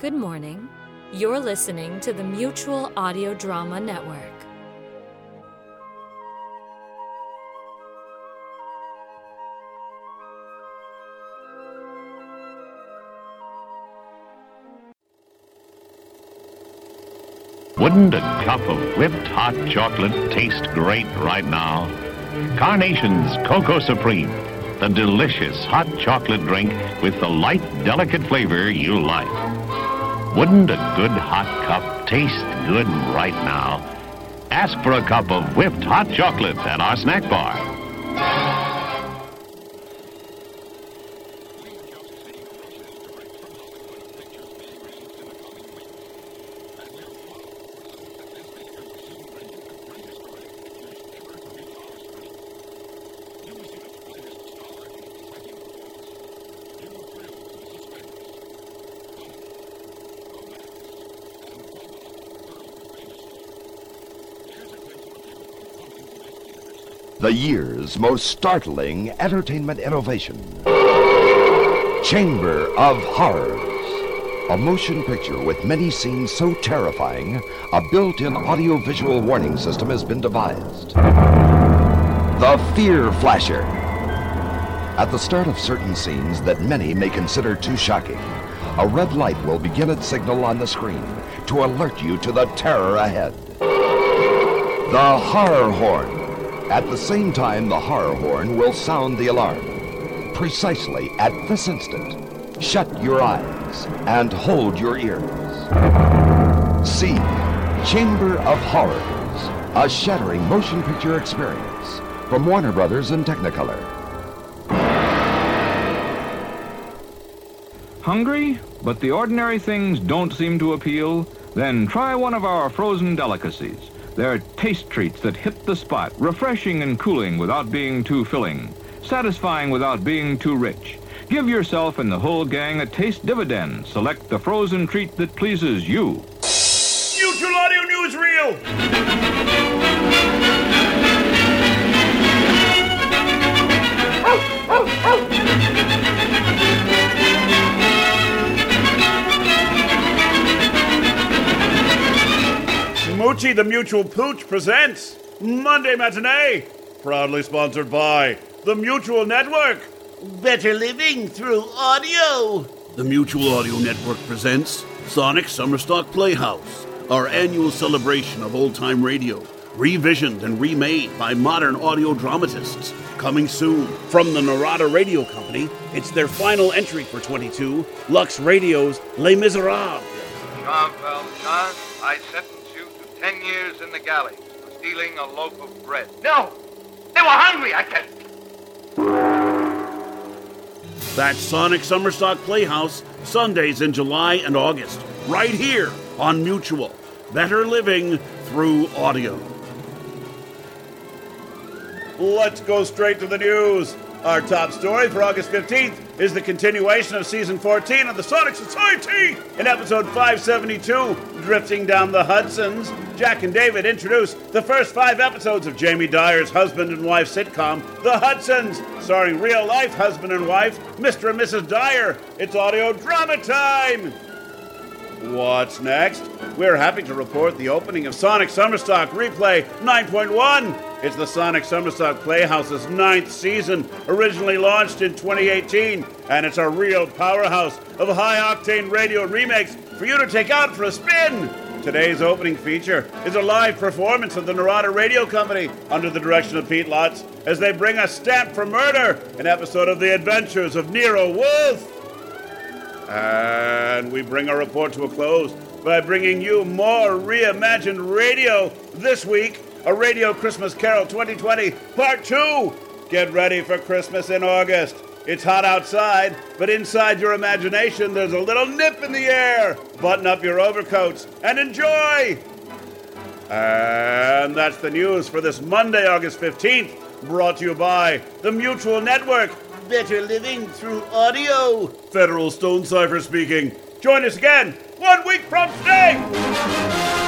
Good morning. You're listening to the Mutual Audio Drama Network. Wouldn't a cup of whipped hot chocolate taste great right now? Carnation's Cocoa Supreme, the delicious hot chocolate drink with the light, delicate flavor you like. Wouldn't a good hot cup taste good right now? Ask for a cup of whipped hot chocolate at our snack bar. The year's most startling entertainment innovation. Chamber of Horrors. A motion picture with many scenes so terrifying, a built-in audio-visual warning system has been devised. The Fear Flasher. At the start of certain scenes that many may consider too shocking, a red light will begin its signal on the screen to alert you to the terror ahead. The Horror Horn. At the same time, the horror horn will sound the alarm. Precisely at this instant, shut your eyes and hold your ears. See Chamber of Horrors, a shattering motion picture experience from Warner Brothers and Technicolor. Hungry, but the ordinary things don't seem to appeal? Then try one of our frozen delicacies. They're taste treats that hit the spot, refreshing and cooling without being too filling, satisfying without being too rich. Give yourself and the whole gang a taste dividend. Select the frozen treat that pleases you. Mutual Audio Newsreel! Moochie the Mutual Pooch presents Monday Matinee, proudly sponsored by the Mutual Network. Better living through audio. The Mutual Audio Network presents Sonic Summerstock Playhouse, our annual celebration of old time radio, revisioned and remade by modern audio dramatists. Coming soon from the Narada Radio Company, it's their final entry for 22, Lux Radio's Les Miserables. Jean Valjean, I sentence you to ten years in the galleys for stealing a loaf of bread. No! They were hungry, I said. That's Sonic Summerstock Playhouse, Sundays in July and August, right here on Mutual. Better living through audio. Let's go straight to the news. Our top story for August 15th is the continuation of season 14 of the Sonic Society. In episode 572, Drifting Down the Hudsons, Jack and David introduce the first five episodes of Jamie Dyer's husband and wife sitcom, The Hudsons, starring real life husband and wife, Mr. and Mrs. Dyer. It's audio drama time. What's next? We're happy to report the opening of Sonic Summerstock Replay 9.1. It's the Sonic Summerstock Playhouse's ninth season, originally launched in 2018, and it's a real powerhouse of high octane radio remakes for you to take out for a spin. Today's opening feature is a live performance of the Narada Radio Company under the direction of Pete Lutz as they bring us Stamp for Murder, an episode of The Adventures of Nero Wolfe. And we bring our report to a close by bringing you more reimagined radio this week. A Radio Christmas Carol 2020 Part 2. Get ready for Christmas in August. It's hot outside, but inside your imagination there's a little nip in the air. Button up your overcoats and enjoy. And that's the news for this Monday, August 15th, brought to you by the Mutual Network. Better living through audio. Federal Stonecipher speaking. Join us again one week from today.